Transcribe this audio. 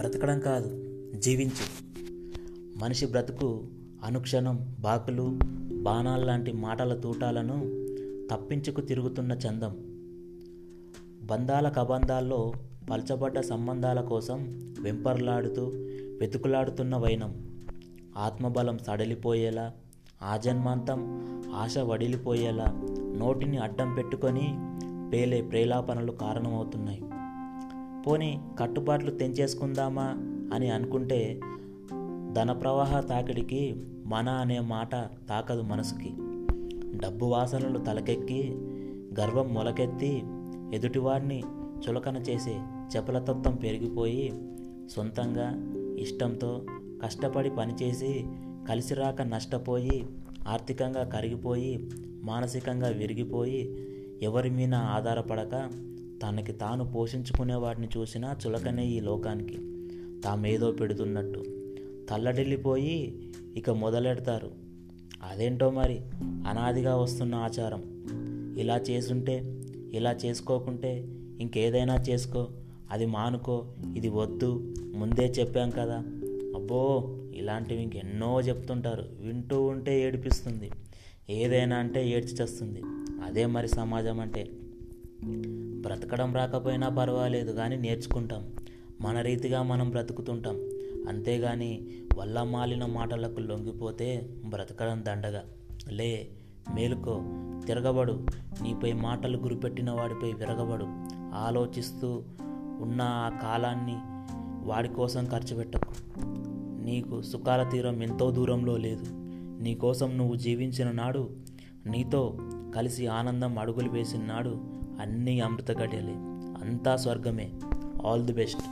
బ్రతకడం కాదు జీవించు. మనిషి బ్రతుకు అనుక్షణం బాకులు బాణాల్లాంటి మాటల తూటాలను తప్పించుకు తిరుగుతున్న చందం. బంధాల కబంధాల్లో పల్చబడ్డ సంబంధాల కోసం వెంపర్లాడుతూ వెతుకులాడుతున్న వైనం. ఆత్మబలం సడలిపోయేలా ఆజన్మాంతం ఆశ వడిలిపోయేలా నోటిని అడ్డం పెట్టుకొని పేలే ప్రేలాపనలు కారణమవుతున్నాయి. పోనీ కట్టుబాట్లు తెంచేసుకుందామా అని అనుకుంటే ధన ప్రవాహ తాకిడికి మన అనే మాట తాకదు మనసుకి. డబ్బు వాసనలు తలకెక్కి గర్వం మొలకెత్తి ఎదుటివాడిని చులకన చేసే చపలతత్వం పెరిగిపోయి సొంతంగా ఇష్టంతో కష్టపడి పనిచేసి కలిసిరాక నష్టపోయి ఆర్థికంగా కరిగిపోయి మానసికంగా విరిగిపోయి ఎవరి మీద ఆధారపడక తనకి తాను పోషించుకునే వాటిని చూసినా చులకనే ఈ లోకానికి. తామేదో పెడుతున్నట్టు. తల్లడిల్లిపోయి ఇక మొదలెడతారు. అదేంటో మరి? అనాదిగా వస్తున్న ఆచారం. ఇలా చేసుంటే ఇలా చేసుకోకుంటే ఇంకేదైనా చేసుకో. అది మానుకో ఇది వద్దు ముందే చెప్పాం కదా. అబ్బో ఇలాంటివి ఇంకెన్నో చెప్తుంటారు. వింటూ ఉంటే ఏడిపిస్తుంది. ఏదైనా అంటే ఏడ్చిచేస్తుంది అదే మరి సమాజం అంటే. బ్రతకడం రాకపోయినా పర్వాలేదు కానీ నేర్చుకుంటాం. మన రీతిగా మనం బ్రతుకుతుంటాం. అంతేగాని వల్ల మాలిన మాటలకు లొంగిపోతే బ్రతకడం దండగా. లే మేలుకో తిరగబడు. నీపై మాటలు గురిపెట్టిన వాడిపై విరగబడు. ఆలోచిస్తూ ఉన్న ఆ కాలాన్ని వాడి కోసం ఖర్చు పెట్టకు. నీకు సుఖాల తీరం ఎంతో దూరంలో లేదు. నీ కోసం నువ్వు జీవించిన నాడు నీతో కలిసి ఆనందం అడుగులు వేసిన నాడు ಅನ್ನಿ ಅಮೃತ ಗಡಿಯಲ್ಲಿ ಅಂಥ ಸ್ವರ್ಗಮೇ ಆಲ್ ದಿ ಬೆಸ್ಟ್